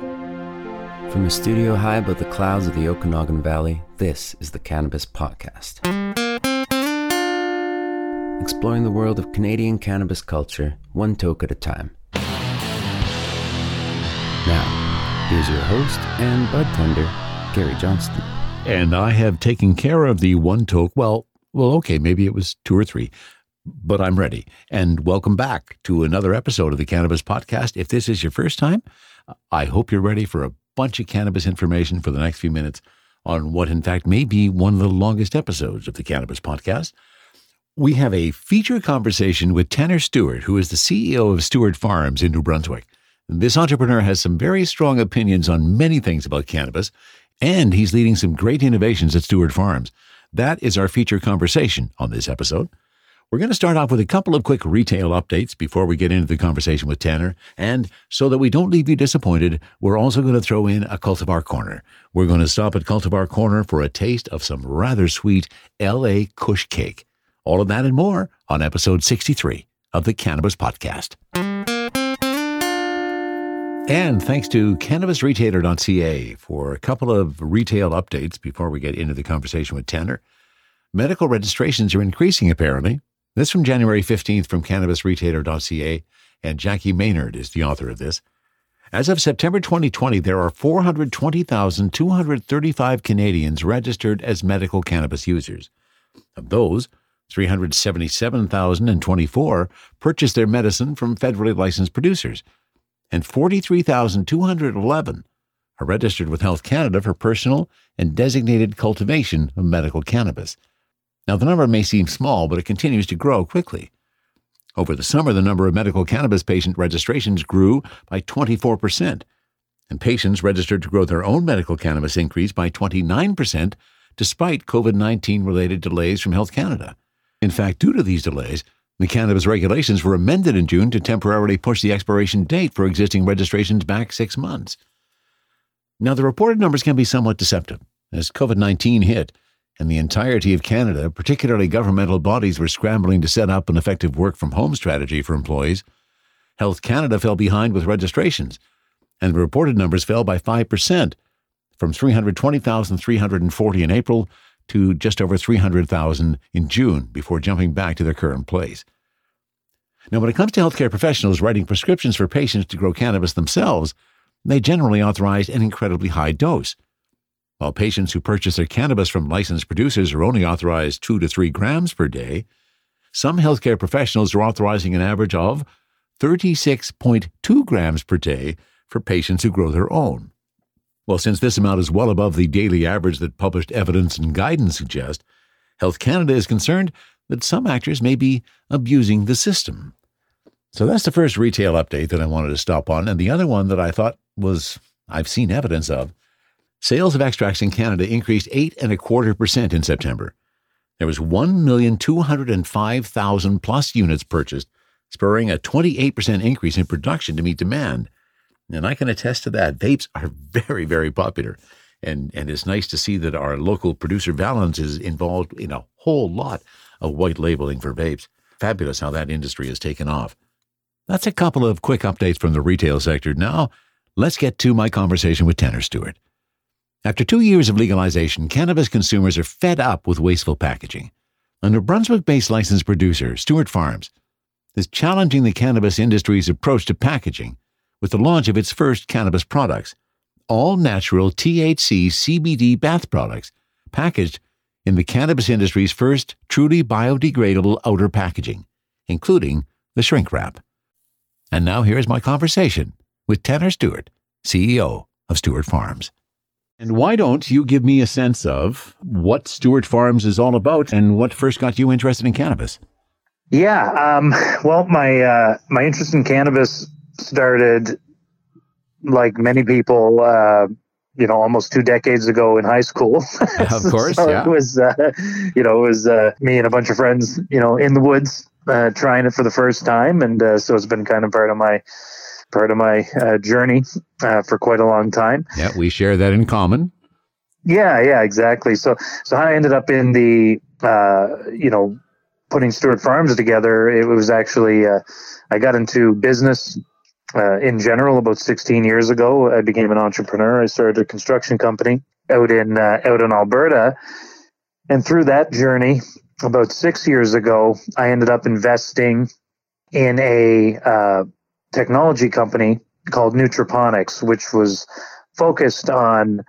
From a studio high above the clouds of the Okanagan Valley, this is the Cannabis Podcast. Exploring the world of Canadian cannabis culture, one toke at a time. Now, here's your host and bud tender, Gary Johnston. And I have taken care of the one toke. Well, well, okay, maybe it was two or three, but I'm ready. And welcome back to another episode of the Cannabis Podcast. If this is your first time, I hope you're ready for a bunch of cannabis information for the next few minutes on what, in fact, may be one of the longest episodes of the Cannabis Podcast. We have a feature conversation with Tanner Stewart, who is the CEO of Stewart Farms in New Brunswick. This entrepreneur has some very strong opinions on many things about cannabis, and he's leading some great innovations at Stewart Farms. That is our feature conversation on this episode. We're going to start off with a couple of quick retail updates before we get into the conversation with Tanner. And so that we don't leave you disappointed, we're also going to throw in a Cultivar Corner. We're going to stop at Cultivar Corner for a taste of some rather sweet LA Kush cake. All of that and more on episode 63 of the Cannabis Podcast. And thanks to cannabisretailer.ca for a couple of retail updates before we get into the conversation with Tanner. Medical registrations are increasing, apparently. This from January 15th from cannabisretailer.ca, and Jackie Maynard is the author of this. As of September 2020, there are 420,235 Canadians registered as medical cannabis users. Of those, 377,024 purchased their medicine from federally licensed producers, and 43,211 are registered with Health Canada for personal and designated cultivation of medical cannabis. Now, the number may seem small, but it continues to grow quickly. Over the summer, the number of medical cannabis patient registrations grew by 24%, and patients registered to grow their own medical cannabis increased by 29%, despite COVID 19 related delays from Health Canada. In fact, due to these delays, the cannabis regulations were amended in June to temporarily push the expiration date for existing registrations back six months. Now, the reported numbers can be somewhat deceptive. As COVID 19 hit, and the entirety of Canada, particularly governmental bodies, were scrambling to set up an effective work from home strategy for employees, Health Canada fell behind with registrations, and the reported numbers fell by 5%, from 320,340 in April to just over 300,000 in June before jumping back to their current place. Now, when it comes to healthcare professionals writing prescriptions for patients to grow cannabis themselves, they generally authorize an incredibly high dose. While patients who purchase their cannabis from licensed producers are only authorized 2 to 3 grams per day, some healthcare professionals are authorizing an average of 36.2 grams per day for patients who grow their own. Well, since this amount is well above the daily average that published evidence and guidance suggest, Health Canada is concerned that some actors may be abusing the system. So that's the first retail update that I wanted to stop on. And the other one that I thought was I've seen evidence of. Sales of extracts in Canada increased eight and a quarter percent in September. There was 1,205,000 plus units purchased, spurring a 28% increase in production to meet demand. And I can attest to that. Vapes are very, very popular. And, and it's nice to see that our local producer Valens is involved in a whole lot of white labeling for vapes. Fabulous how that industry has taken off. That's a couple of quick updates from the retail sector. Now, let's get to my conversation with Tanner Stewart. After two years of legalization, cannabis consumers are fed up with wasteful packaging. A New Brunswick based licensed producer, Stewart Farms, is challenging the cannabis industry's approach to packaging with the launch of its first cannabis products, all natural THC CBD bath products, packaged in the cannabis industry's first truly biodegradable outer packaging, including the shrink wrap. And now here is my conversation with Tanner Stewart, CEO of Stewart Farms. And why don't you give me a sense of what Stewart Farms is all about and what first got you interested in cannabis? Yeah, um, well, my uh, my interest in cannabis started, like many people, uh, you know, almost two decades ago in high school. Of course, so yeah. It was, uh, you know, it was uh, me and a bunch of friends, you know, in the woods uh, trying it for the first time, and uh, so it's been kind of part of my part of my uh, journey uh, for quite a long time. Yeah, we share that in common. Yeah, yeah, exactly. So, so I ended up in the, uh, you know, putting Stewart Farms together, it was actually, uh, I got into business uh, in general, about 16 years ago, I became an entrepreneur. I started a construction company out in uh, out in Alberta, and through that journey, about six years ago, I ended up investing in a uh, technology company called Nutraponics, which was focused on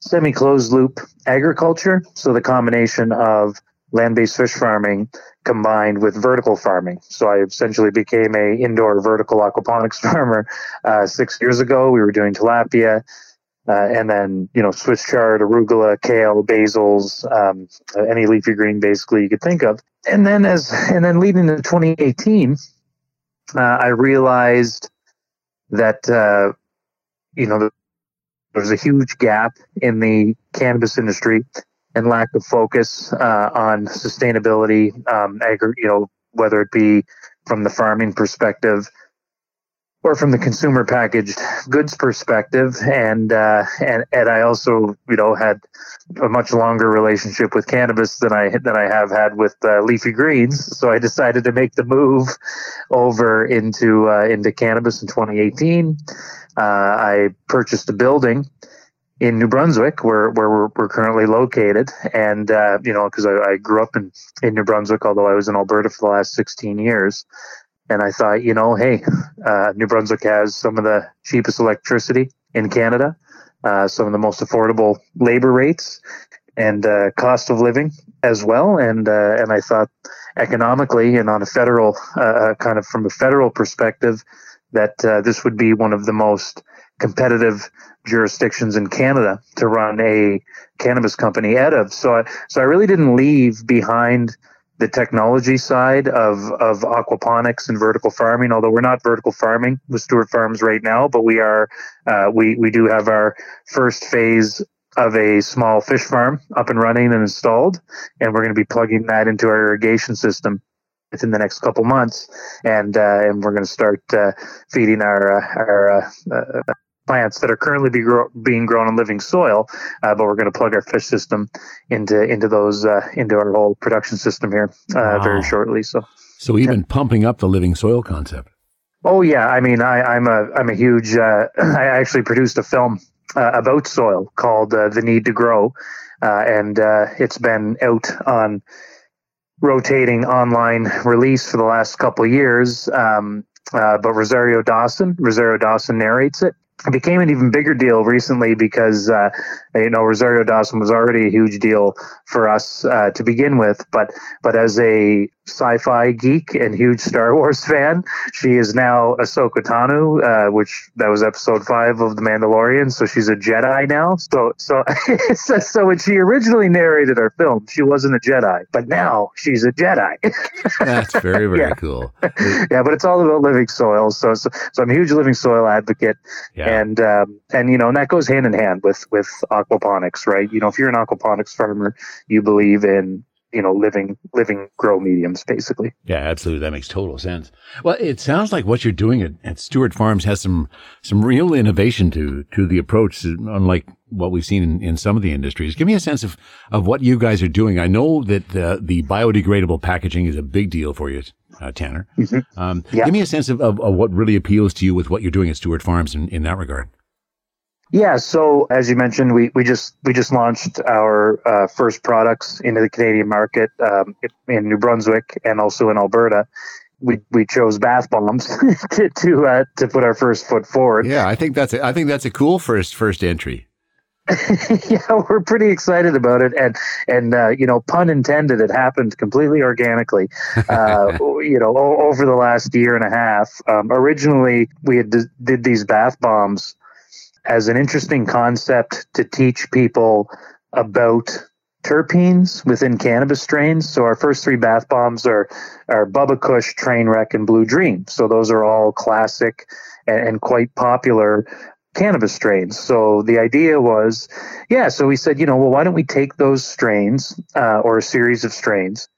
semi-closed loop agriculture. So the combination of land-based fish farming combined with vertical farming. So I essentially became a indoor vertical aquaponics farmer uh, six years ago. We were doing tilapia. Uh, and then you know Swiss chard, arugula, kale, basils, um, any leafy green basically you could think of. And then as and then leading into 2018, uh, I realized that uh, you know there's a huge gap in the cannabis industry and lack of focus uh, on sustainability, um, agri- you know, whether it be from the farming perspective or from the consumer packaged goods perspective. And, uh, and, and I also, you know, had a much longer relationship with cannabis than I, than I have had with uh, leafy greens. So I decided to make the move over into, uh, into cannabis in 2018. Uh, I purchased a building in New Brunswick, where where we're, we're currently located, and uh, you know, because I, I, grew up in in New Brunswick, although I was in Alberta for the last 16 years, and I thought, you know, hey, uh, New Brunswick has some of the cheapest electricity in Canada, uh, some of the most affordable labor rates, and uh, cost of living as well, and uh, and I thought economically and on a federal uh, kind of from a federal perspective that this would be one of the most competitive jurisdictions in Canada to run a cannabis company out of. So, I, so I really didn't leave behind the technology side of, of aquaponics and vertical farming, although we're not vertical farming with Stewart Farms right now, but we are, uh, we, we do have our first phase of a small fish farm up and running and installed. And we're going to be plugging that into our irrigation system within the next couple months. And, uh, and we're going to start, uh, feeding our, uh, our, uh, uh, plants that are currently be grow, being grown in living soil, uh, but we're going to plug our fish system into into those uh, into our whole production system here uh, wow. very shortly. So, so even yeah. pumping up the living soil concept. Oh yeah, I mean, I, am a I'm a huge. Uh, I actually produced a film uh, about soil called uh, "The Need to Grow," and it's been out on rotating online release for the last couple years. Um, uh, but Rosario Dawson, Rosario Dawson narrates it, it became an even bigger deal recently because uh, you know Rosario Dawson was already a huge deal for us uh, to begin with, but but as a sci-fi geek and huge Star Wars fan, she is now Ahsoka Tano, uh, which that was episode five of The Mandalorian. So she's a Jedi now. So so so when she originally narrated our film, she wasn't a Jedi, but now she's a Jedi. That's very very yeah. cool. yeah, but it's all about living soil. So so, so I'm a huge living soil advocate. Yeah and um, and you know, and that goes hand in hand with with aquaponics, right? You know, if you're an aquaponics farmer, you believe in you know living living grow mediums basically yeah absolutely that makes total sense well it sounds like what you're doing at, at stewart farms has some some real innovation to to the approach unlike what we've seen in, in some of the industries give me a sense of of what you guys are doing i know that uh, the biodegradable packaging is a big deal for you uh, Tanner. Mm-hmm. Um, yeah. Give me a sense of, of, of, what really appeals to you with what you're doing at Stewart Farms in, in that regard. Yeah, so as you mentioned, we, we just we just launched our uh, first products into the Canadian market um, in New Brunswick and also in Alberta. We, we chose bath bombs to to, uh, to put our first foot forward. Yeah, I think that's a, I think that's a cool first first entry. yeah, we're pretty excited about it, and and uh, you know, pun intended, it happened completely organically. Uh, you know, o- over the last year and a half. Um, originally, we had d- did these bath bombs as an interesting concept to teach people about terpenes within cannabis strains. So our first three bath bombs are are Bubba Kush, Trainwreck, and Blue Dream. So those are all classic and, and quite popular cannabis strains. So the idea was, yeah, so we said, you know, well, why don't we take those strains uh, or a series of strains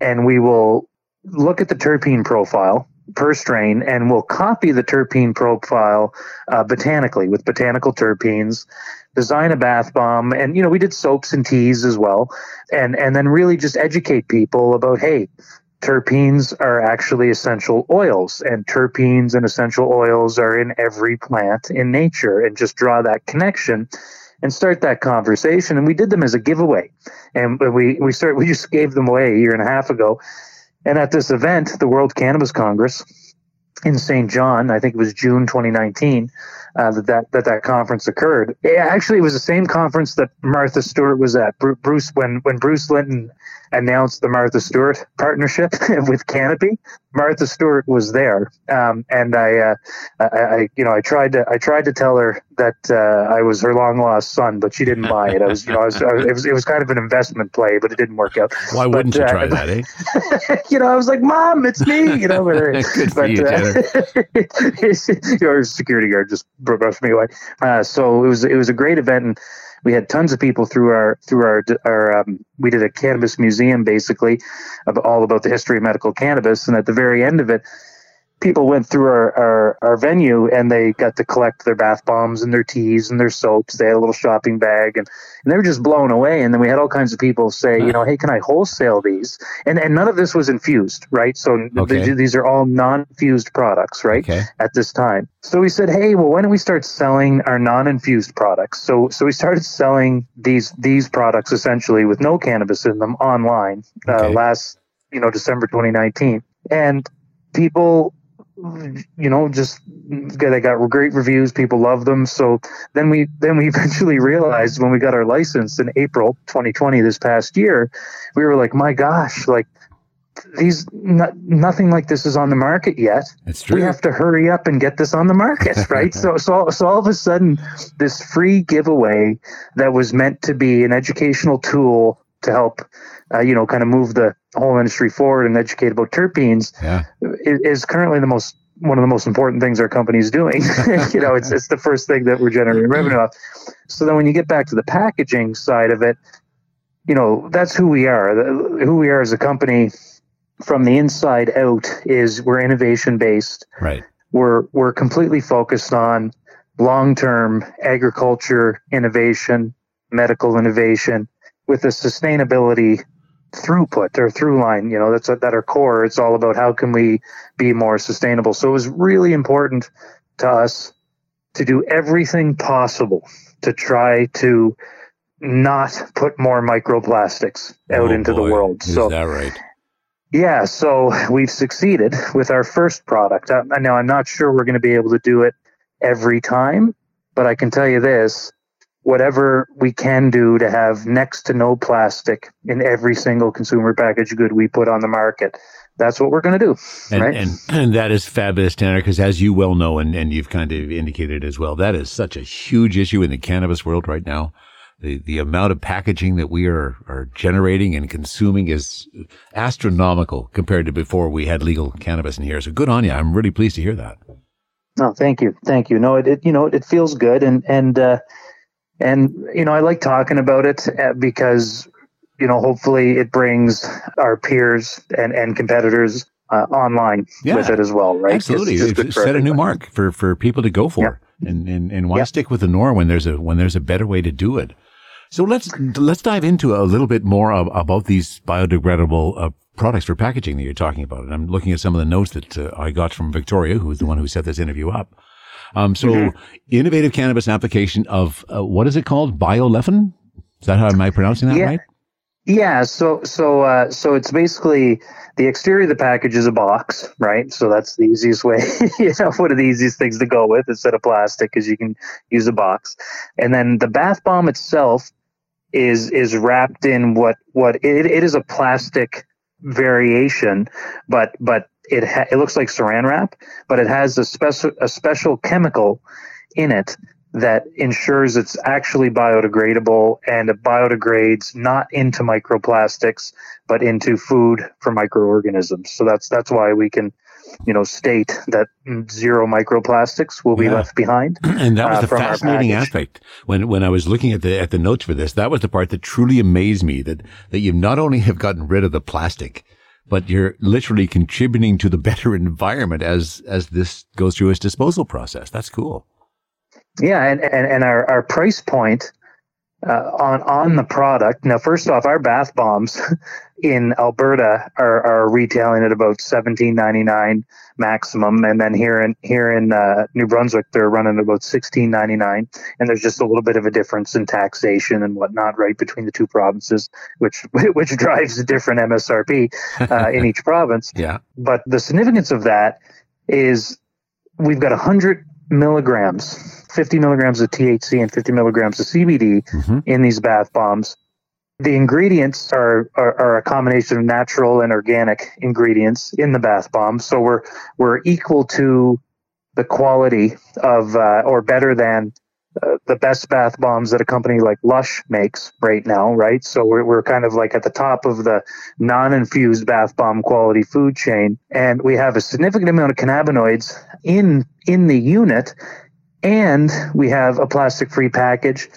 and we will look at the terpene profile per strain and we'll copy the terpene profile uh, botanically with botanical terpenes design a bath bomb and you know we did soaps and teas as well and and then really just educate people about hey terpenes are actually essential oils, and terpenes and essential oils are in every plant in nature, and just draw that connection and start that conversation. And we did them as a giveaway, and we we start we just gave them away a year and a half ago. And at this event, the World Cannabis Congress in St. John, I think it was June 2019, uh, that, that that that conference occurred. It actually, it was the same conference that Martha Stewart was at. Bruce, when when Bruce Linton announced the Martha Stewart partnership with Canopy, Martha Stewart was there, um, and I, uh, I, I, you know, I tried to I tried to tell her that uh, I was her long lost son, but she didn't buy it. I was, you know, I was, I it was it was kind of an investment play, but it didn't work out. Why but, wouldn't you try that, eh? you know, I was like, "Mom, it's me," you know. But, Good for you, uh, your security guard just brushed me away. Uh, so it was it was a great event, and we had tons of people through our through our our um, we did a cannabis museum basically, of all about the history of medical cannabis, and at the very end of it, people went through our, our, our venue and they got to collect their bath bombs and their teas and their soaps. They had a little shopping bag and, and they were just blown away. And then we had all kinds of people say, you know, hey, can I wholesale these? And and none of this was infused, right? So Okay. th- these are all non-infused products, right? Okay. At this time. So we said, hey, well, why don't we start selling our non-infused products? So so we started selling these these products essentially with no cannabis in them online uh, Okay. last you know December 2019, and people you know just they got great reviews people love them so then we then we eventually realized when we got our license in april 2020 this past year we were like my gosh like these no, nothing like this is on the market yet It's true. we have to hurry up and get this on the market, right? so, so, so all of a sudden, this free giveaway that was meant to be an educational tool to help, uh, you know, kind of move the whole industry forward and educate about terpenes yeah. is, is currently the most one of the most important things our company is doing. you know, it's it's the first thing that we're generating revenue off. So then, when you get back to the packaging side of it, you know, that's who we are. The- Who we are as a company from the inside out is we're innovation based Right. we're we're completely focused on long-term agriculture innovation, medical innovation with a sustainability throughput or through line, you know, that's at our core. It's all about how can we be more sustainable. So it was really important to us to do everything possible to try to not put more microplastics out Oh, into boy. the world. Is So that right? yeah, so we've succeeded with our first product. Uh, now, I'm not sure we're going to be able to do it every time, but I can tell you this whatever we can do to have next to no plastic in every single consumer packaged good we put on the market, that's what we're going to do. And, right? and, and that is fabulous, Tanner, because as you well know, and, and you've kind of indicated as well, that is such a huge issue in the cannabis world right now. The, the amount of packaging that we are, are generating and consuming is astronomical compared to before we had legal cannabis in here. So good on you. I'm really pleased to hear that. No, thank you, thank you. No, it, it you know it feels good, and and uh, and you know I like talking about it uh, because you know hopefully it brings our peers and and competitors uh, online Yeah, with it as well, right? Absolutely. just It's set a new mark for, for people to go for. And, and, and why Yep. stick with the norm when there's a, when there's a better way to do it? So let's, let's dive into a little bit more of, about these biodegradable uh, products for packaging that you're talking about. And I'm looking at some of the notes that uh, I got from Victoria, who's the one who set this interview up. Um, so Mm-hmm. innovative cannabis application of, uh, what is it called? Biolefin? Is that how am I pronouncing that Yeah. right? Yeah, so so uh, so it's basically the exterior of the package is a box, right? So that's the easiest way, you know, one of the easiest things to go with instead of plastic, because you can use a box. And then the bath bomb itself is is wrapped in what what it, it is a plastic variation, but but it ha- it looks like Saran wrap, but it has a special a special chemical in it that ensures it's actually biodegradable and it biodegrades not into microplastics but into food for microorganisms. So that's that's why we can, you know, state that zero microplastics will be Yeah. left behind. And that was uh, the fascinating aspect when when I was looking at the at the notes for this. That was the part that truly amazed me that that you not only have gotten rid of the plastic, but you're literally contributing to the better environment as as this goes through its disposal process. That's cool. Yeah, and, and, and our, our price point uh, on on the product. Now, first off, our bath bombs in Alberta are, are retailing at about seventeen ninety nine maximum, and then here in here in uh, New Brunswick, they're running about sixteen ninety nine. And there's just a little bit of a difference in taxation and whatnot, right, between the two provinces, which which drives a different MSRP uh, in each province. Yeah. But the significance of that is we've got a hundred milligrams 50 milligrams of THC and 50 milligrams of CBD mm-hmm. in these bath bombs. The ingredients are, are, are, a combination of natural and organic ingredients in the bath bomb. So we're, we're equal to the quality of, uh, or better than uh, the best bath bombs that a company like Lush makes right now, right? So we're, we're kind of like at the top of the non-infused bath bomb quality food chain. And we have a significant amount of cannabinoids in, in the unit and we have a plastic free package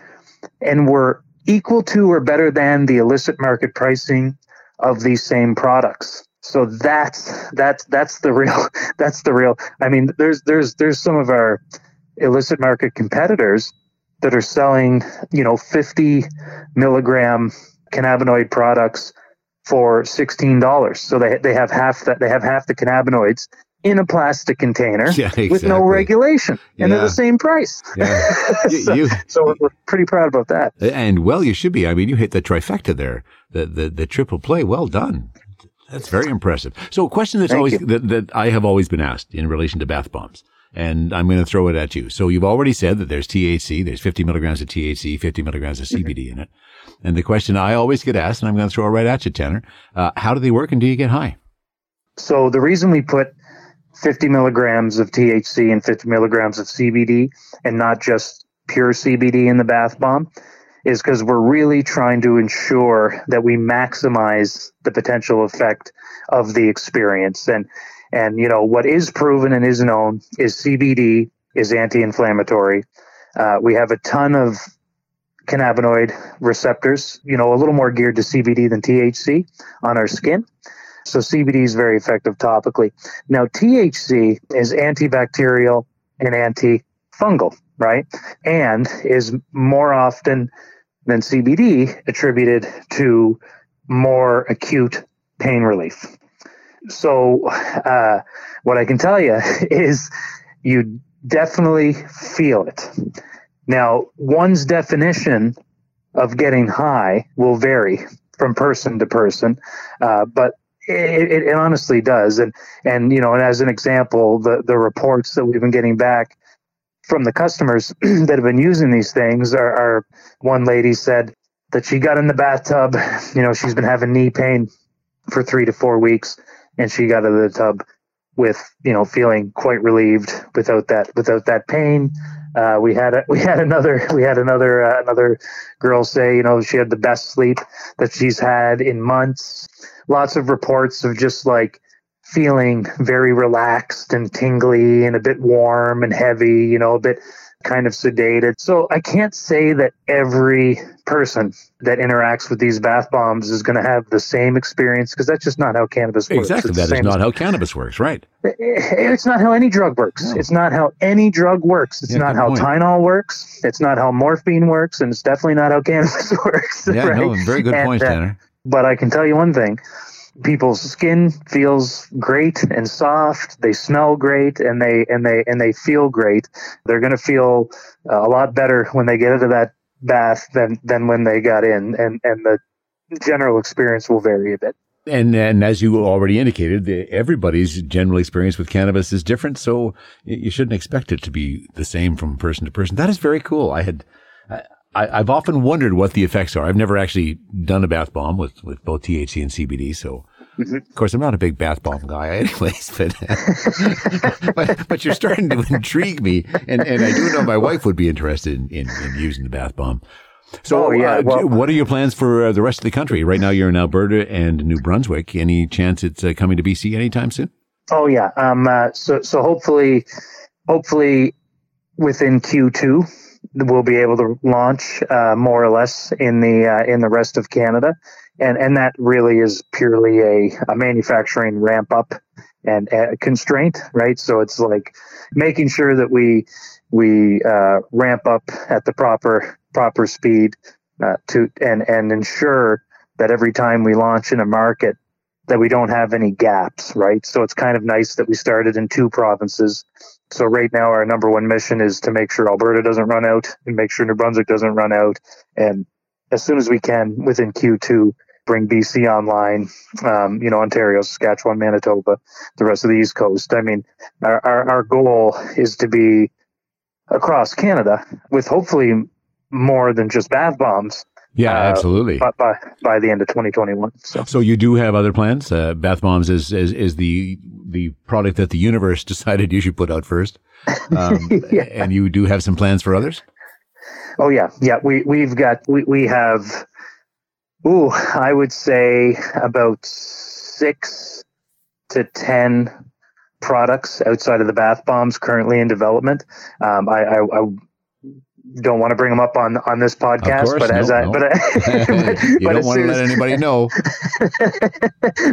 and we're equal to or better than the illicit market pricing of these same products so that's that's that's the real that's the real i mean there's there's there's some of our illicit market competitors that are selling you know 50 milligram cannabinoid products for $16 so they, they have half that they have half the cannabinoids in a plastic container yeah, exactly. with no regulation and yeah. they're the same price. Yeah. so, you, so, we're pretty proud about that. And well, you should be. I mean, you hit the trifecta there, the, the, the triple play. Well done. That's very impressive. So a question that's Thank always, that, that I have always been asked in relation to bath bombs and I'm going to throw it at you. So you've already said that there's THC, there's 50 milligrams of THC, 50 milligrams of CBD in it. And the question I always get asked, and I'm going to throw it right at you, Tanner, uh, how do they work and do you get high? So the reason we put 50 milligrams of THC and 50 milligrams of CBD and not just pure CBD in the bath bomb is because we're really trying to ensure that we maximize the potential effect of the experience. And, and, you know, what is proven and is known is CBD is anti-inflammatory. Uh, we have a ton of cannabinoid receptors, you know, a little more geared to CBD than THC on our skin. So CBD is very effective topically. Now, THC is antibacterial and antifungal, right? And is more often than CBD attributed to more acute pain relief. So, uh, what I can tell you is you definitely feel it. Now, one's definition of getting high will vary from person to person, uh, but it, it, honestly does. And, and, you know, and as an example, the, the reports that we've been getting back from the customers that have been using these things are, are one lady said that she got in the bathtub, you know, she's been having knee pain for three to four weeks and she got out of the tub with, you know, feeling quite relieved without that, without that pain. Uh, we had a, we had another we had another uh, another girl say you know she had the best sleep that she's had in months lots of reports of just like feeling very relaxed and tingly and a bit warm and heavy, you know, a bit kind of sedated. So I can't say that every person that interacts with these bath bombs is going to have the same experience because that's just not how cannabis works. Exactly. It's that is not how cannabis works, right? It's not how any drug works. No. It's not how any drug works. It's yeah, not how point. Tylenol works. It's not how morphine works. And it's definitely not how cannabis works. Yeah, right? no, very good point, uh, Tanner. But I can tell you one thing people's skin feels great and soft they smell great and they and they and they feel great they're going to feel uh, a lot better when they get into that bath than than when they got in and and the general experience will vary a bit and and as you already indicated, the, everybody's general experience with cannabis is different, so you shouldn't expect it to be the same from person to person. That is very cool. I had I, have often wondered what the effects are. I've never actually done a bath bomb with, with both THC and CBD. So, mm-hmm. of course, I'm not a big bath bomb guy, anyways. But, but, but you're starting to intrigue me, and, and I do know my wife would be interested in, in, in using the bath bomb. So, oh, yeah. Uh, well, what are your plans for uh, the rest of the country? Right now, you're in Alberta and New Brunswick. Any chance it's uh, coming to BC anytime soon? Oh yeah. Um. Uh, so so hopefully, hopefully within Q2 we'll be able to launch uh, more or less in the uh, in the rest of Canada, and and that really is purely a, a manufacturing ramp up and constraint, right? So it's like making sure that we we uh, ramp up at the proper proper speed uh, to and and ensure that every time we launch in a market that we don't have any gaps, right? So it's kind of nice that we started in two provinces. So right now our number one mission is to make sure Alberta doesn't run out and make sure New Brunswick doesn't run out. And as soon as we can within Q2, bring BC online, um, you know, Ontario, Saskatchewan, Manitoba, the rest of the East Coast. I mean, our, our, our goal is to be across Canada with hopefully more than just bath bombs. Yeah, uh, absolutely. By, by, by the end of 2021. So, so you do have other plans. Uh, bath bombs is, is is the the product that the universe decided you should put out first, um, yeah. and you do have some plans for others. Oh yeah, yeah. We we've got we we have. Ooh, I would say about six to ten products outside of the bath bombs currently in development. Um, I, I, I don't want to bring them up on on this podcast, course, but no, as I no. but, I, but you but don't want to let anybody know.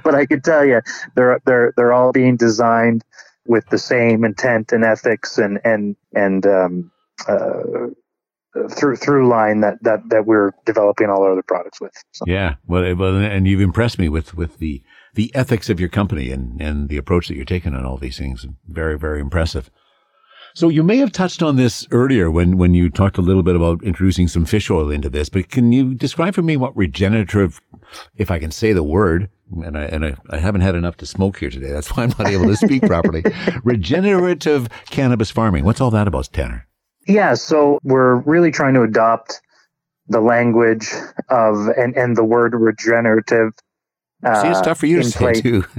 but I can tell you, they're they're they're all being designed with the same intent and ethics and and and um, uh, through through line that that that we're developing all our other products with. So. Yeah, well, well, and you've impressed me with with the the ethics of your company and and the approach that you're taking on all these things. Very very impressive. So you may have touched on this earlier when, when you talked a little bit about introducing some fish oil into this, but can you describe for me what regenerative, if I can say the word, and I, and I, I haven't had enough to smoke here today. That's why I'm not able to speak properly. regenerative cannabis farming. What's all that about, Tanner? Yeah. So we're really trying to adopt the language of and, and the word regenerative uh, See, it's tough for you to say too.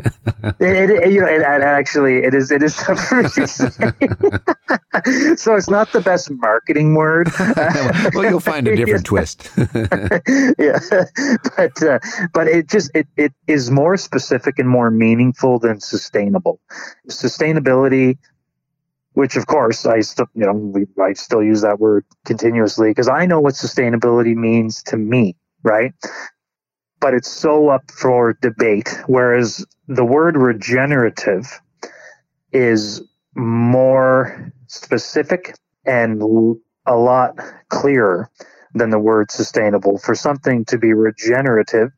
it, it, you know, it, actually, it is. It is tough for me to say. so it's not the best marketing word. well, you'll find a different twist. yeah, but uh, but it just it it is more specific and more meaningful than sustainable. Sustainability which of course I still, you know, I still use that word continuously because I know what sustainability means to me, right? but it's so up for debate. Whereas the word regenerative is more specific and a lot clearer than the word sustainable. For something to be regenerative,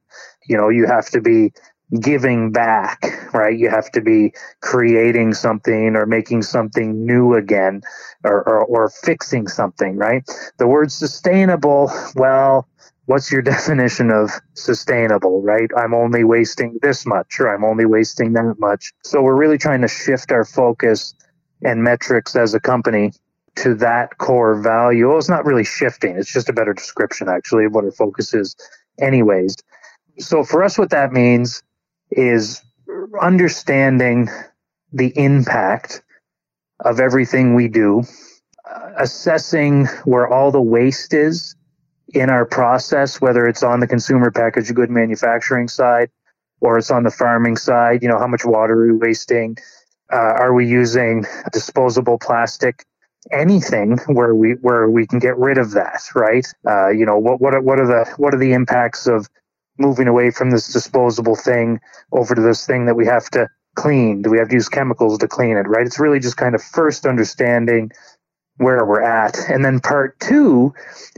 you know, you have to be giving back, right? You have to be creating something or making something new again or, or, or fixing something, right? The word sustainable, well, what's your definition of sustainable, right? I'm only wasting this much or I'm only wasting that much. So we're really trying to shift our focus and metrics as a company to that core value. Well, it's not really shifting. It's just a better description actually of what our focus is anyways. So for us, what that means is understanding the impact of everything we do, uh, assessing where all the waste is in our process, whether it's on the consumer packaged good manufacturing side or it's on the farming side. You know, how much water are we wasting? Uh, are we using disposable plastic? Anything where we where we can get rid of that, right? Uh, you know, what what are, what are the what are the impacts of moving away from this disposable thing over to this thing that we have to clean? Do we have to use chemicals to clean it? Right? It's really just kind of first understanding where we're at. And then part two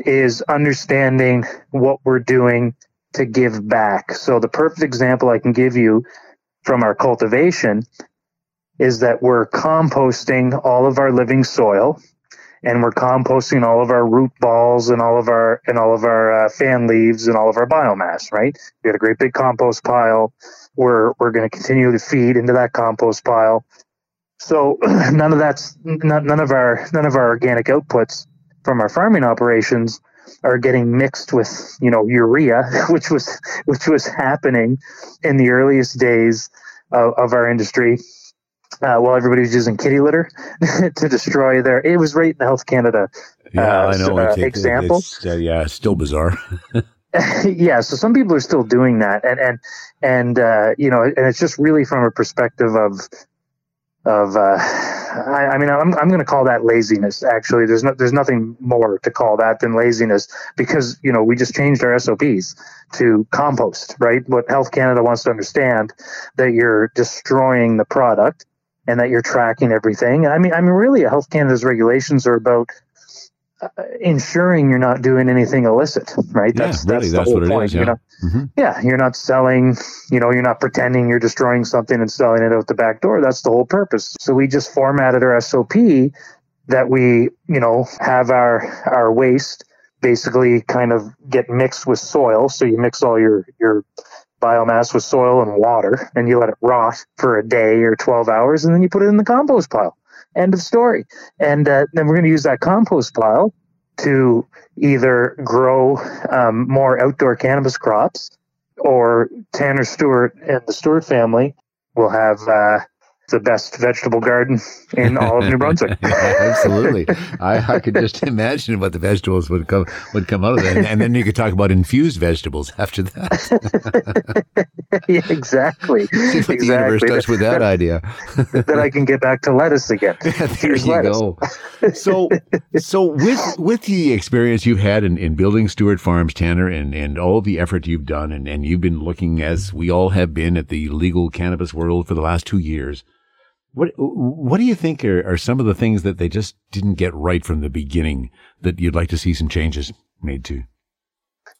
is understanding what we're doing to give back. So the perfect example I can give you from our cultivation is that we're composting all of our living soil and we're composting all of our root balls and all of our and all of our uh, fan leaves and all of our biomass right? We got a great big compost pile. We're we're going to continue to feed into that compost pile. So none of that's none, none of our none of our organic outputs from our farming operations are getting mixed with you know urea, which was which was happening in the earliest days of, of our industry. Uh, while everybody was using kitty litter to destroy their, it was right in the Health Canada yeah, uh, I know. Uh, example. It's, yeah, still bizarre. yeah, so some people are still doing that, and and and uh, you know, and it's just really from a perspective of of uh, I, I, mean I'm I'm going to call that laziness. Actually, there's no there's nothing more to call that than laziness because you know we just changed our SOPs to compost. Right, what Health Canada wants to understand that you're destroying the product and that you're tracking everything. I mean I mean really, Health Canada's regulations are about ensuring you're not doing anything illicit, right? Yeah, that's really, that's, the that's whole what it point. is, You're yeah. not, Mm-hmm. yeah, you're not selling, you know, you're not pretending you're destroying something and selling it out the back door. That's the whole purpose. So we just formatted our SOP that we, you know, have our our waste basically kind of get mixed with soil. So you mix all your your biomass with soil and water and you let it rot for a day or 12 hours and then you put it in the compost pile. End of story. And uh, then we're going to use that compost pile to either grow um, more outdoor cannabis crops or Tanner Stewart and the Stewart family will have uh, the best vegetable garden in all of New Brunswick. Absolutely, I, I could just imagine what the vegetables would come would come out of that, and, and then you could talk about infused vegetables after that. yeah, exactly. See what the universe exactly. does with that idea. then I can get back to lettuce again. there Here's you lettuce. go. So, so with with the experience you've had in, in building Stewart Farms, Tanner, and, and all the effort you've done, and, and you've been looking as we all have been at the legal cannabis world for the last two years. What what do you think are, are some of the things that they just didn't get right from the beginning that you'd like to see some changes made to?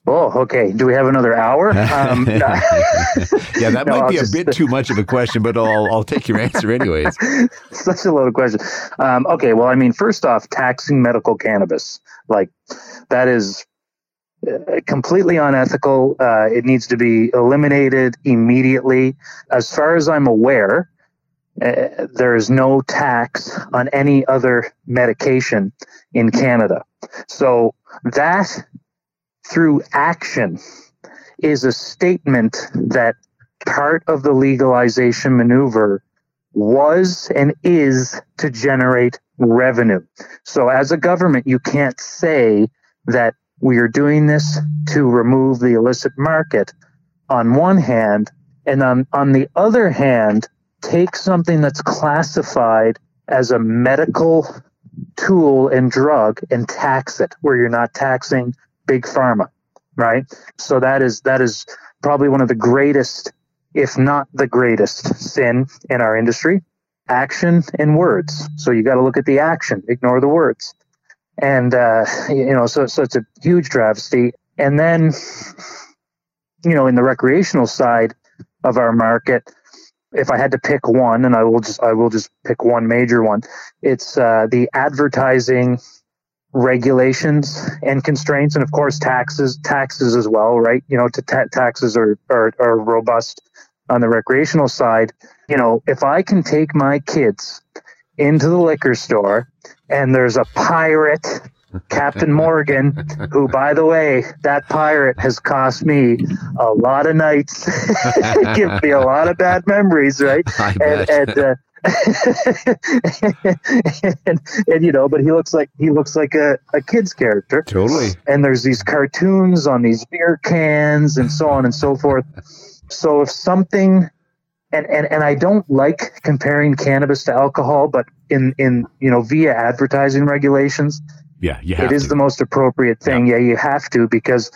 Oh, okay. Do we have another hour? Um, yeah, that No, might I'll be a bit too much of a question, but I'll I'll take your answer anyways. Such a loaded question. Um, okay, well, I mean, first off, taxing medical cannabis, like that is uh, completely unethical. Uh, it needs to be eliminated immediately. As far as I'm aware, uh, there is no tax on any other medication in Canada. So that through action is a statement that part of the legalization maneuver was and is to generate revenue. So as a government, you can't say that we are doing this to remove the illicit market on one hand, and on, on the other hand, take something that's classified as a medical tool and drug and tax it where you're not taxing big pharma, right? So that is that is probably one of the greatest if not the greatest sin in our industry action and words. So you got to look at the action ignore the words. And uh, you know so, so it's a huge travesty. And then you know in the recreational side of our market if i had to pick one and i will just i will just pick one major one it's uh, the advertising regulations and constraints and of course taxes taxes as well right? You know to ta- taxes are, are are robust on the recreational side. You know if i can take my kids into the liquor store and there's a pirate captain morgan who by the way that pirate has cost me a lot of nights give me a lot of bad memories right I and, bet. and uh, and, and you know, but he looks like he looks like a, a kid's character. totally. And there's these cartoons on these beer cans and so on and so forth. So if something and, and, and I don't like comparing cannabis to alcohol, but in, in you know via advertising regulations, Yeah, you it is to. the most appropriate thing. Yeah. you have to because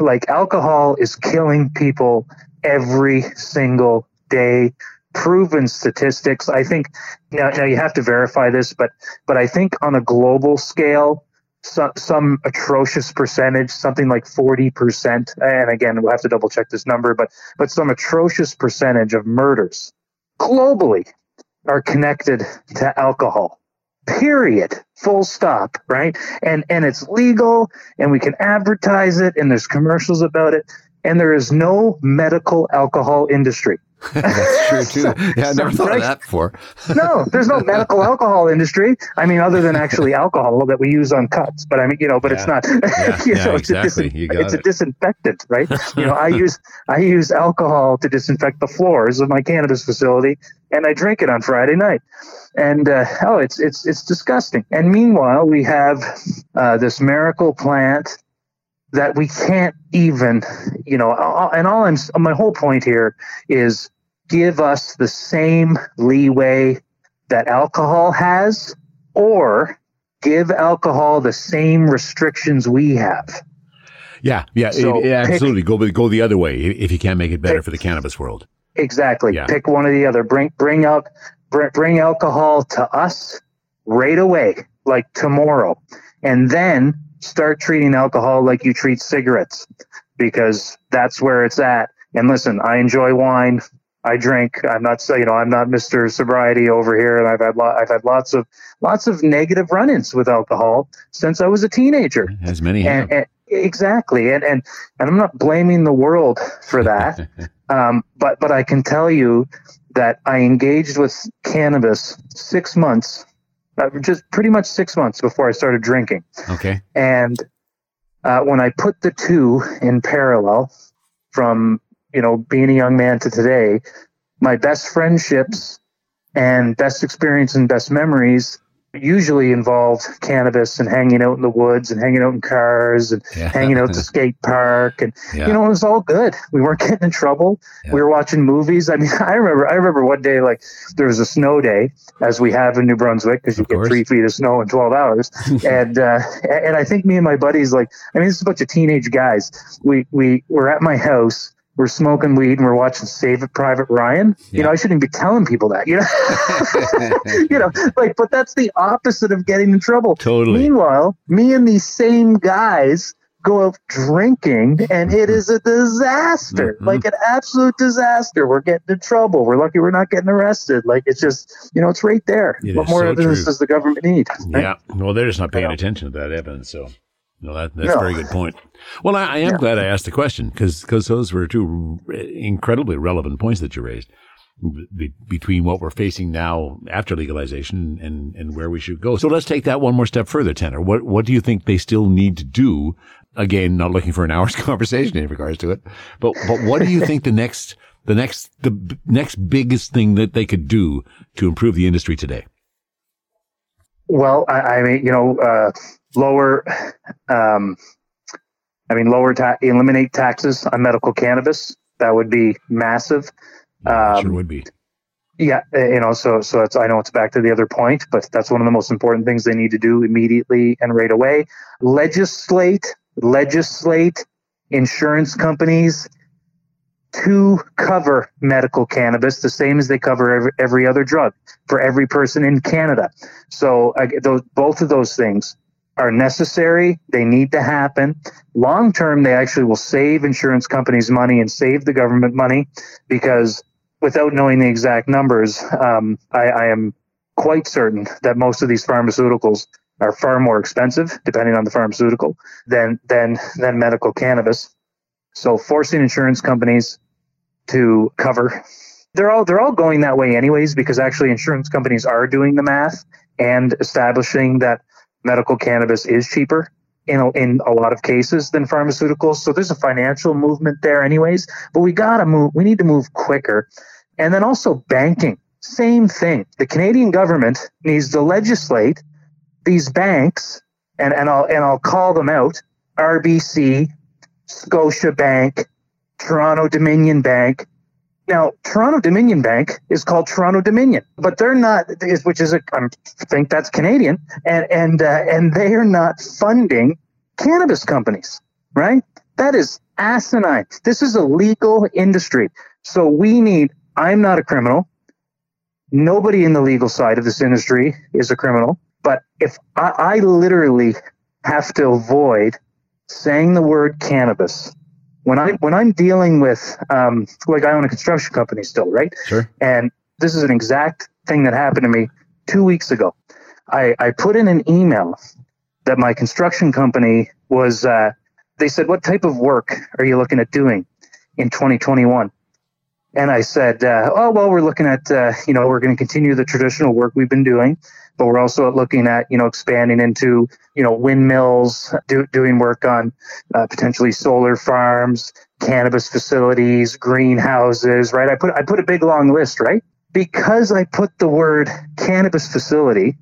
like alcohol is killing people every single day. Proven statistics. I think now, now you have to verify this, but but I think on a global scale, some some atrocious percentage, something like forty percent. And again, we'll have to double check this number, but but some atrocious percentage of murders globally are connected to alcohol period full stop right? And and it's legal and we can advertise it and there's commercials about it and there is no medical alcohol industry That's true too. Yeah, I never thought of that before. no there's no medical alcohol industry. I mean other than actually alcohol that we use on cuts but i mean you know but it's not Yeah, you yeah, know, it's a exactly. disin- You got it's a disinfectant right? You know i use i use alcohol to disinfect the floors of my cannabis facility and i drink it on friday night. And uh, oh it's it's it's disgusting. And meanwhile we have uh, this miracle plant that we can't even you know and all i'm my whole point here is give us the same leeway that alcohol has or give alcohol the same restrictions we have Yeah, yeah, So it- yeah, pick- absolutely. Go go the other way if you can't make it better Pick- for the cannabis world. Exactly. Yeah. Pick one or the other. Bring bring out bring, bring alcohol to us right away, like tomorrow. and then start treating alcohol like you treat cigarettes because that's where it's at. And listen, I enjoy wine. I drink. I'm not, you know, I'm not Mr. Sobriety over here, and I've had, lo- I've had lots of, lots of negative run-ins with alcohol since I was a teenager. As many have. And, and, exactly, and and and I'm not blaming the world for that, um, but but I can tell you that I engaged with cannabis six months, uh, just pretty much six months before I started drinking. Okay. And uh, when I put the two in parallel, from you know being a young man to today, my best friendships and best experience and best memories usually involved cannabis and hanging out in the woods and hanging out in cars and yeah. hanging out at the skate park and yeah. you know it was all good we weren't getting in trouble yeah. we were watching movies i mean i remember i remember one day like there was a snow day as we have in new brunswick because you of get course. three feet of snow in 12 hours and uh, and i think me and my buddies like i mean this is a bunch of teenage guys we we were at my house we're smoking weed and we're watching Saving Private Ryan. Yeah. You know, I shouldn't be telling people that, you know, you know, like, but that's the opposite of getting in trouble. Totally. Meanwhile, me and these same guys go out drinking and it is a disaster, mm-hmm. like an absolute disaster. We're getting in trouble. We're lucky we're not getting arrested. Like it's just, you know, it's right there. It what more so evidence true. does the government need? Right? Yeah. Well, they're just not paying attention to that evidence. So no, that, that's no. a very good point. Well, I, I am yeah. glad I asked the question because because those were two incredibly relevant points that you raised be, between what we're facing now after legalization and and where we should go. So let's take that one more step further, Tanner. What what do you think they still need to do? Again, not looking for an hour's conversation in regards to it, but but what do you think the next the next the next biggest thing that they could do to improve the industry today? Well, I, I mean, you know, uh, lower, um, I mean, lower ta- eliminate taxes on medical cannabis. That would be massive. Um, sure would be. Yeah, eh, you know, so so it's I know it's back to the other point, but that's one of the most important things they need to do immediately and right away. Legislate, legislate insurance companies to cover medical cannabis the same as they cover every, every other drug for every person in Canada. So uh, those, both of those things are necessary. They need to happen. Long term, they actually will save insurance companies money and save the government money because without knowing the exact numbers, um, I, I am quite certain that most of these pharmaceuticals are far more expensive, depending on the pharmaceutical, than than than medical cannabis. So forcing insurance companies to cover they're all they're all going that way anyways because actually insurance companies are doing the math and establishing that medical cannabis is cheaper in a, in a lot of cases than pharmaceuticals. So there's a financial movement there, anyways. But we gotta move. We need to move quicker, and then also banking. Same thing. The Canadian government needs to legislate these banks, and, and I'll and I'll call them out: RBC, Scotiabank, Toronto Dominion Bank, now, Toronto Dominion Bank is called Toronto Dominion, but they're not, which is a, I think that's Canadian, and and uh, and they are not funding cannabis companies, right? That is asinine. This is a legal industry, so we need. I'm not a criminal. Nobody in the legal side of this industry is a criminal, but if I, I literally have to avoid saying the word cannabis when I when I'm dealing with um, like I own a construction company still, right? Sure. And this is an exact thing that happened to me two weeks ago. I, I put in an email that my construction company was. Uh, they said, "What type of work are you looking at doing in 2021?" And I said, uh, "Oh well, we're looking at uh, you know we're going to continue the traditional work we've been doing, but we're also looking at you know expanding into you know windmills, do, doing work on uh, potentially solar farms, cannabis facilities, greenhouses. Right? I put I put a big long list. Right? Because I put the word cannabis facility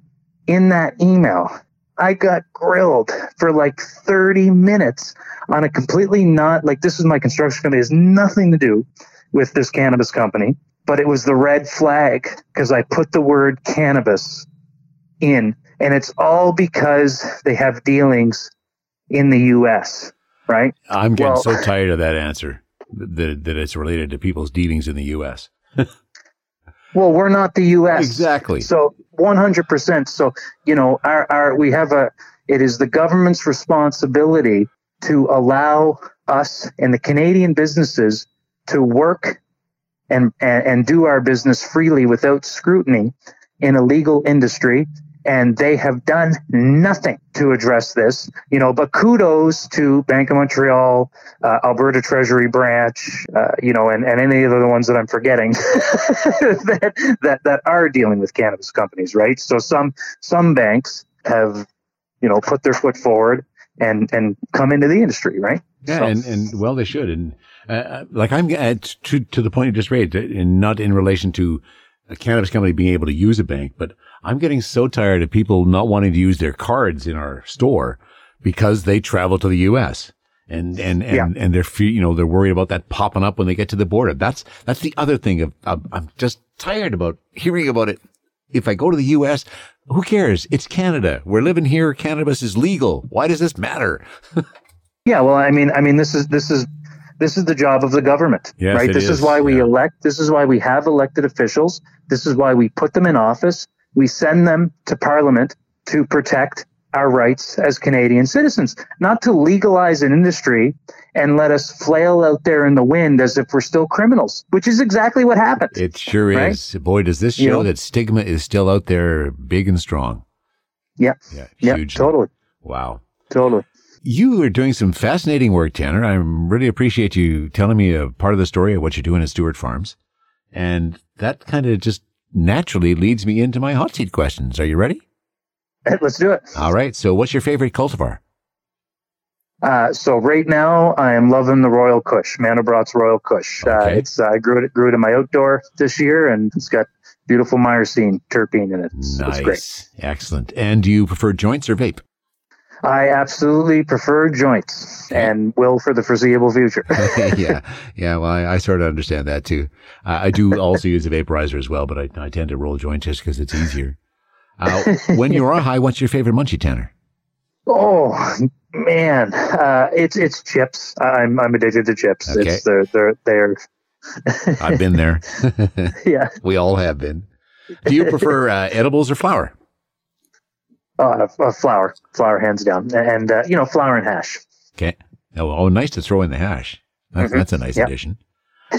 in that email, I got grilled for like 30 minutes on a completely not like this is my construction company. It has nothing to do with this cannabis company, but it was the red flag because I put the word cannabis in, and it's all because they have dealings in the U.S. Right? I'm getting well, so tired of that answer that that it's related to people's dealings in the U.S. well, we're not the U.S. Exactly. So 100. percent So you know, our our we have a It is the government's responsibility to allow us and the Canadian businesses to work and, and, and do our business freely without scrutiny in a legal industry and they have done nothing to address this. You know, but kudos to Bank of Montreal, uh, Alberta Treasury Branch, uh, you know, and, and any of the ones that I'm forgetting that, that that are dealing with cannabis companies, right? So some some banks have, you know, put their foot forward and and come into the industry, right? Yeah, So- and, and well, they should. And uh, like I'm uh, to to the point you just raised, uh, and not in relation to a cannabis company being able to use a bank, but I'm getting so tired of people not wanting to use their cards in our store because they travel to the U.S. And and and, Yeah. and they're you know they're worried about that popping up when they get to the border. That's that's the other thing. Of, of I'm just tired about hearing about it. If I go to the U.S., who cares? It's Canada. We're living here. Cannabis is legal. Why does this matter? Yeah, well, I mean, I mean, this is this is this is the job of the government, Yes, right? This is, is, why we yeah. elect. This is why we have elected officials. This is why we put them in office. We send them to Parliament to protect our rights as Canadian citizens, not to legalize an industry and let us flail out there in the wind as if we're still criminals, which is exactly what happened. It sure Right? is. Boy, does this show You know? that stigma is still out there big and strong. yeah, Yeah, yeah, totally, Wow. totally. You are doing some fascinating work, Tanner. I really appreciate you telling me a part of the story of what you're doing at Stewart Farms. And that kind of just naturally leads me into my hot seat questions. Are you ready? Let's do it. All right. So what's your favorite cultivar? Uh, so right now, I am loving the Royal Kush, Mandelbrot's Royal Kush. Uh, Okay. it's uh, I grew it grew it in my outdoor this year, and it's got beautiful myrcene terpene in it. It's, it's great. Nice. Excellent. And do you prefer joints or vape? I absolutely prefer joints and will for the foreseeable future. yeah, yeah. Well, I, I sort of understand that too. Uh, I do also use a vaporizer as well, but I, I tend to roll joint just because it's easier. Uh, when you're high, what's your favorite munchie, Tanner? oh man, uh, it's it's chips. I'm I'm addicted to chips. Okay. It's they're they're they're I've been there. yeah. we all have been. Do you prefer uh, edibles or flour? Uh, uh, flour, flour, hands down, and uh, you know flour and hash. Okay. Oh, oh, nice to throw in the hash. That's, Mhm. that's a nice Yep. addition.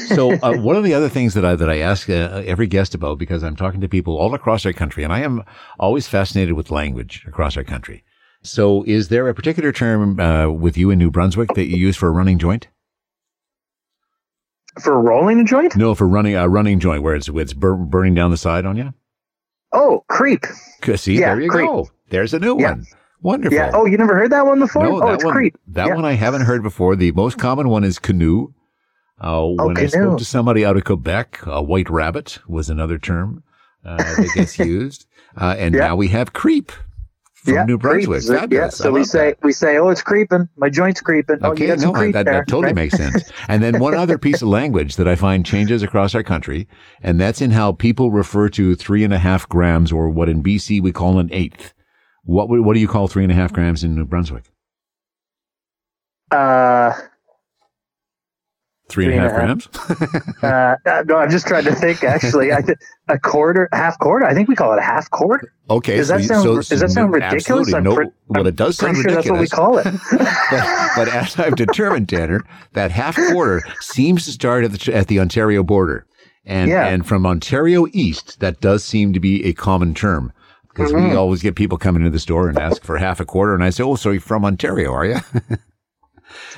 So, uh, one of the other things that I that I ask uh, every guest about because I'm talking to people all across our country, and I am always fascinated with language across our country. So, is there a particular term uh, with you in New Brunswick that you use for a running joint? For rolling a joint? No, for running a running joint where it's it's bur- burning down the side on you. Oh, creep. See, Yeah, there you creep. go. There's a new Yeah. one. Wonderful. Yeah. Oh, you never heard that one before? No, oh, that it's one, creep. That Yeah. one I haven't heard before. The most common one is canoe. Uh, when I Oh, canoe. spoke to somebody out of Quebec, a white rabbit was another term uh, that gets used. Uh, and Yeah. now we have creep from yeah, New Brunswick. Yeah. So we say that. we say, oh, it's creeping. My joint's creeping. oh, you Okay, got no, creep that, that totally right? makes sense. And then one other piece of language that I find changes across our country, and that's in how people refer to three and a half grams, or what in BC we call an eighth. What would- what do you call three and a half grams in New Brunswick? Uh, Three and a half grams. uh, no, I'm just trying to think. Actually, I th- a quarter, half quarter. I think we call it a half quart. Okay. Does that so- sound- so- does that sound ridiculous? Absolutely. I'm No, pre- well, I'm it does sound sure that's what we call it. but, but as I've determined, Tanner, that half quarter seems to start at the at the Ontario border, and Yeah. and from Ontario east, that does seem to be a common term because we Mm-hmm. always get people coming into the store and ask for half a quarter, and I say, "Oh, so you're from Ontario, are you?"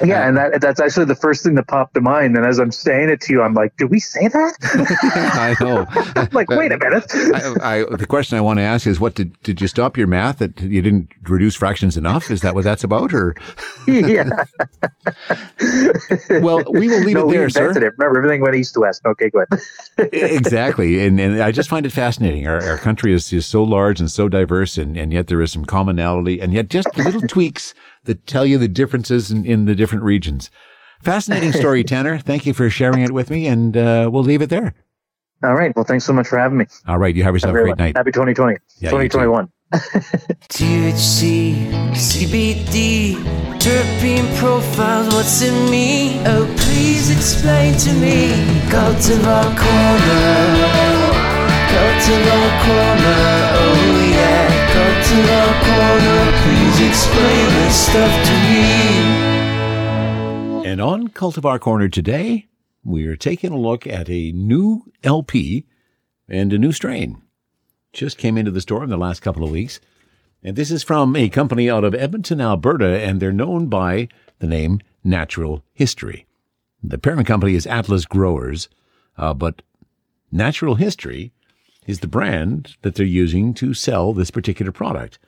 yeah, and that that's actually the first thing that popped to mind. And as I'm saying it to you, I'm like, "Do we say that?" I know. I'm like, wait a minute. I, I, the question I want to ask is, what did did you stop your math that you didn't reduce fractions enough? Is that what that's about, or yeah. well, we will leave no, it there, sir. it. Remember, everything went east to west. Okay, go ahead. exactly. And, and I just find it fascinating. Our, our country is, is so large and so diverse, and, and yet there is some commonality, and yet just little tweaks that tell you the differences in, in the different regions. Fascinating story, Tanner. Thank you for sharing it with me, and uh, we'll leave it there. All right. Well, thanks so much for having me. All right. You have yourself a great night. Happy 2020. Yeah, you too. 2021. THC, CBD, terpene profiles, what's in me? Oh, please explain to me. Cultivar Corner, Cultivar Corner, oh yeah, Cultivar Corner, please explain this stuff to me. And on Cultivar Corner today, we are taking a look at a new LP and a new strain. Just came into the store in the last couple of weeks. And this is from a company out of Edmonton, Alberta, and they're known by the name Natural History. The parent company is Atlas Growers, uh, but Natural History is the brand that they're using to sell this particular product.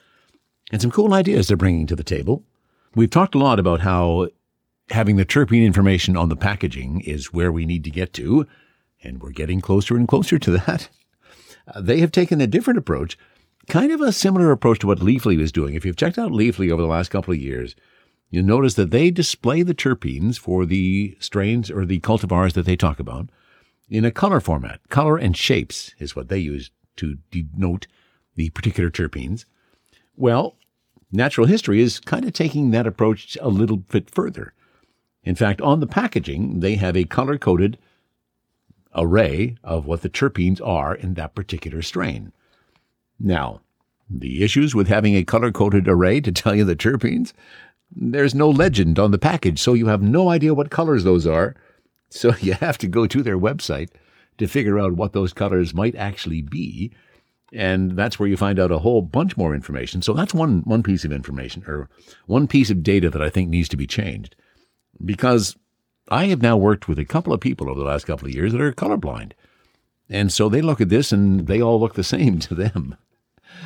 And some cool ideas they're bringing to the table. We've talked a lot about how having the terpene information on the packaging is where we need to get to, and we're getting closer and closer to that. Uh, they have taken a different approach, kind of a similar approach to what Leafly was doing. If you've checked out Leafly over the last couple of years, you'll notice that they display the terpenes for the strains or the cultivars that they talk about in a color format. Color and shapes is what they use to denote the particular terpenes. Well, natural history is kind of taking that approach a little bit further. In fact, on the packaging, they have a color coded array of what the terpenes are in that particular strain. Now, the issues with having a color coded array to tell you the terpenes, there's no legend on the package, so you have no idea what colors those are. So you have to go to their website to figure out what those colors might actually be. And that's where you find out a whole bunch more information. So that's one, one piece of information or one piece of data that I think needs to be changed because I have now worked with a couple of people over the last couple of years that are colorblind. And so they look at this and they all look the same to them.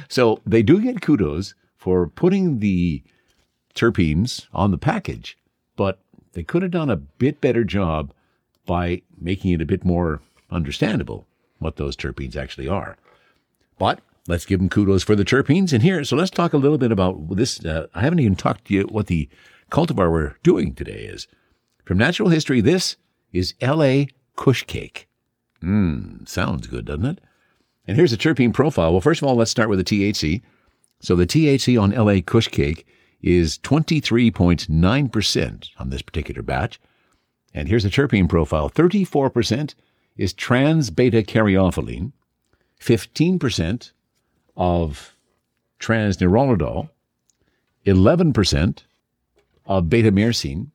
So they do get kudos for putting the terpenes on the package, but they could have done a bit better job by making it a bit more understandable what those terpenes actually are. But let's give them kudos for the terpenes. in here, so let's talk a little bit about this. Uh, I haven't even talked to you what the cultivar we're doing today is. From natural history, this is LA Kush Cake. Mmm, sounds good, doesn't it? And here's the terpene profile. Well, first of all, let's start with the THC. So the THC on LA Kush Cake is 23.9% on this particular batch. And here's the terpene profile 34% is trans beta caryophyllene, 15% of trans nerolidol, 11% of beta myrcene,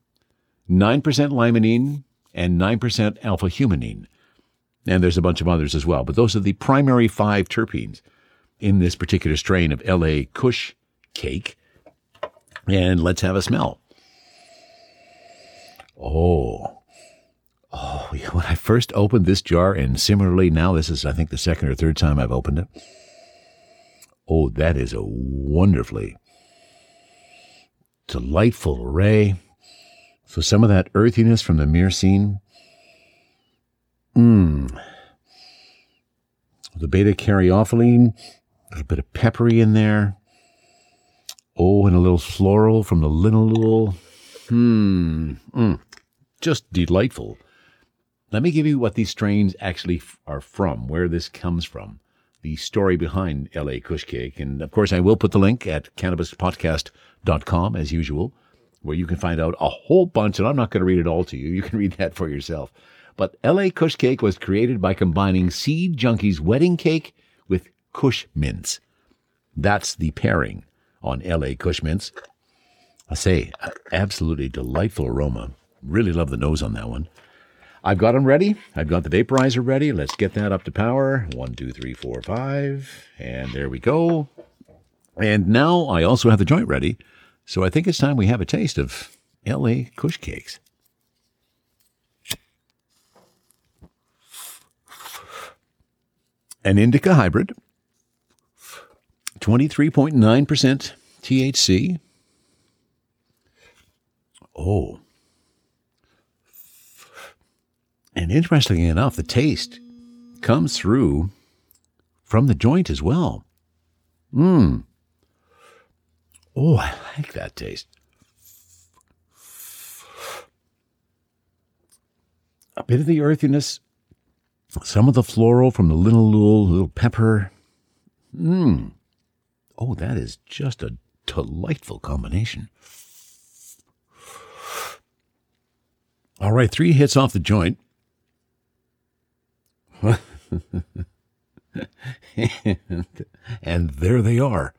9% limonene, and 9% alpha humulene. And there's a bunch of others as well. But those are the primary five terpenes in this particular strain of LA Kush cake. And let's have a smell. Oh. Oh, when I first opened this jar, and similarly now, this is, I think, the second or third time I've opened it. Oh, that is a wonderfully delightful array. So some of that earthiness from the myrcene. Mmm. The beta caryophyllene, a little bit of peppery in there. Oh, and a little floral from the linalool. Hmm. Mm. Just delightful. Let me give you what these strains actually are from, where this comes from, the story behind LA Kush Cake. And of course, I will put the link at cannabispodcast.com as usual, where you can find out a whole bunch. And I'm not going to read it all to you. You can read that for yourself. But LA Kush Cake was created by combining Seed Junky's wedding cake with Kush mints. That's the pairing on LA Kush mints. I say, absolutely delightful aroma. Really love the nose on that one. I've got them ready. I've got the vaporizer ready. Let's get that up to power. One, two, three, four, five. And there we go. And now I also have the joint ready. So I think it's time we have a taste of LA Kush Cakes. An indica hybrid, 23.9% THC. Oh. And interestingly enough, the taste comes through from the joint as well. Mmm. Oh, I like that taste. A bit of the earthiness, some of the floral from the linalool, a little pepper. Mmm. Oh, that is just a delightful combination. All right, three hits off the joint and, and there they are.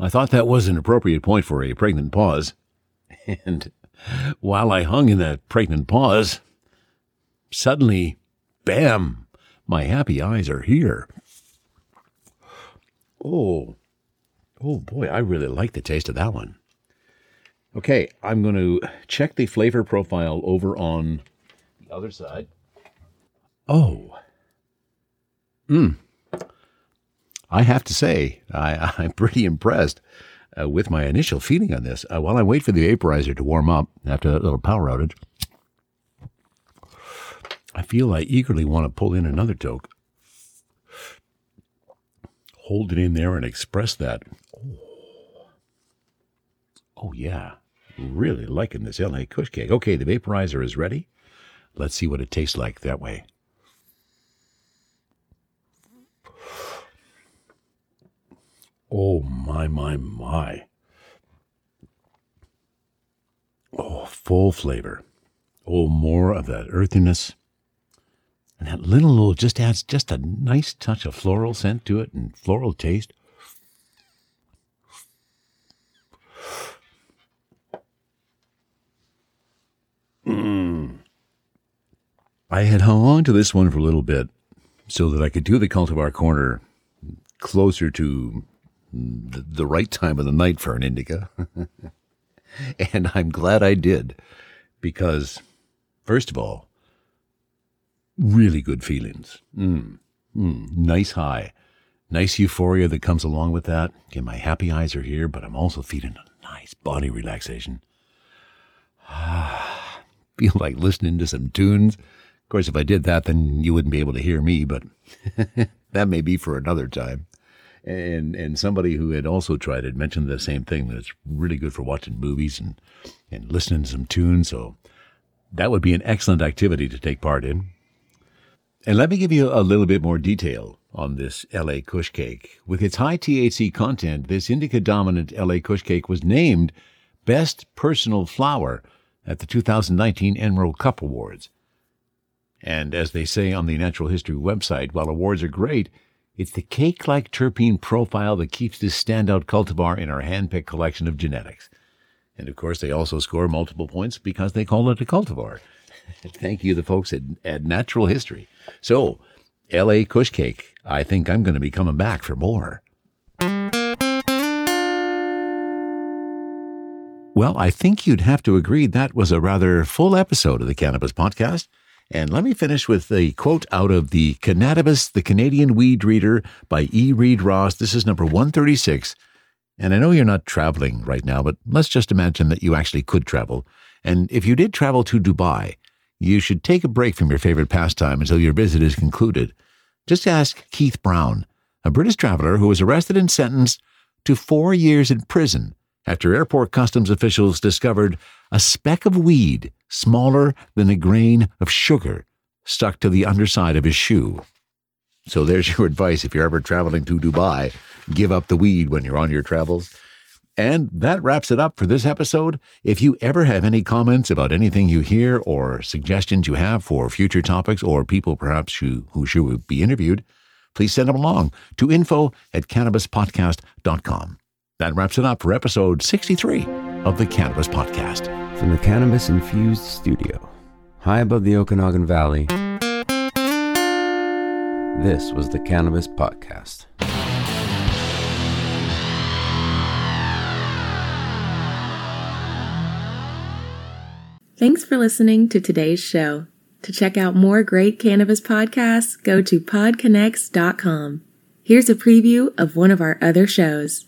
I thought that was an appropriate point for a pregnant pause. And while I hung in that pregnant pause, suddenly, bam, my happy eyes are here. Oh, oh boy, I really like the taste of that one. Okay, I'm going to check the flavor profile over on the other side. Oh, hmm. I have to say, I, I'm pretty impressed uh, with my initial feeling on this. Uh, while I wait for the vaporizer to warm up after that little power outage, I feel I eagerly want to pull in another toke, hold it in there, and express that. Oh, oh yeah, really liking this LA Kush cake. Okay, the vaporizer is ready. Let's see what it tastes like that way. Oh, my, my, my. Oh, full flavor. Oh, more of that earthiness. And that little, little just adds just a nice touch of floral scent to it and floral taste. Mm. I had hung on to this one for a little bit so that I could do the cultivar corner closer to the, the right time of the night for an indica. and I'm glad I did because, first of all, really good feelings. Mm, mm, nice high. Nice euphoria that comes along with that. Okay, my happy eyes are here, but I'm also feeling a nice body relaxation. Feel like listening to some tunes. Of course, if I did that, then you wouldn't be able to hear me, but that may be for another time and and somebody who had also tried it mentioned the same thing that it's really good for watching movies and and listening to some tunes. So that would be an excellent activity to take part in. And let me give you a little bit more detail on this LA Kush cake. With its high THC content, this indica dominant LA Kush cake was named Best Personal Flower at the 2019 Emerald Cup Awards. And as they say on the Natural History website, while awards are great, it's the cake like terpene profile that keeps this standout cultivar in our handpicked collection of genetics. And of course, they also score multiple points because they call it a cultivar. Thank you, the folks at, at Natural History. So, LA Kush Cake, I think I'm going to be coming back for more. Well, I think you'd have to agree that was a rather full episode of the Cannabis Podcast. And let me finish with a quote out of the Cannabis, the Canadian Weed Reader by E. Reed Ross. This is number 136. And I know you're not traveling right now, but let's just imagine that you actually could travel. And if you did travel to Dubai, you should take a break from your favorite pastime until your visit is concluded. Just ask Keith Brown, a British traveler who was arrested and sentenced to four years in prison after airport customs officials discovered a speck of weed smaller than a grain of sugar stuck to the underside of his shoe. So there's your advice if you're ever traveling to Dubai, give up the weed when you're on your travels. And that wraps it up for this episode. If you ever have any comments about anything you hear or suggestions you have for future topics or people perhaps who, who should be interviewed, please send them along to info at cannabispodcast.com. That wraps it up for episode 63 of the Cannabis Podcast. From the Cannabis Infused Studio, high above the Okanagan Valley, this was the Cannabis Podcast. Thanks for listening to today's show. To check out more great cannabis podcasts, go to podconnects.com. Here's a preview of one of our other shows.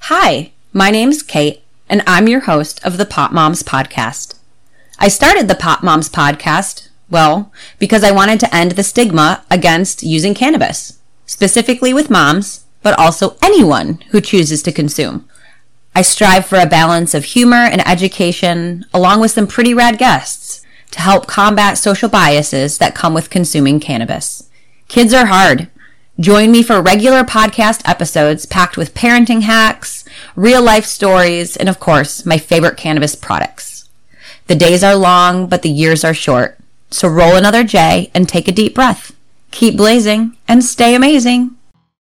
Hi, my name's Kate, and I'm your host of the Pop Moms Podcast. I started the Pop Moms Podcast, well, because I wanted to end the stigma against using cannabis, specifically with moms, but also anyone who chooses to consume. I strive for a balance of humor and education, along with some pretty rad guests, to help combat social biases that come with consuming cannabis. Kids are hard, Join me for regular podcast episodes packed with parenting hacks, real life stories, and of course, my favorite cannabis products. The days are long, but the years are short. So roll another J and take a deep breath. Keep blazing and stay amazing.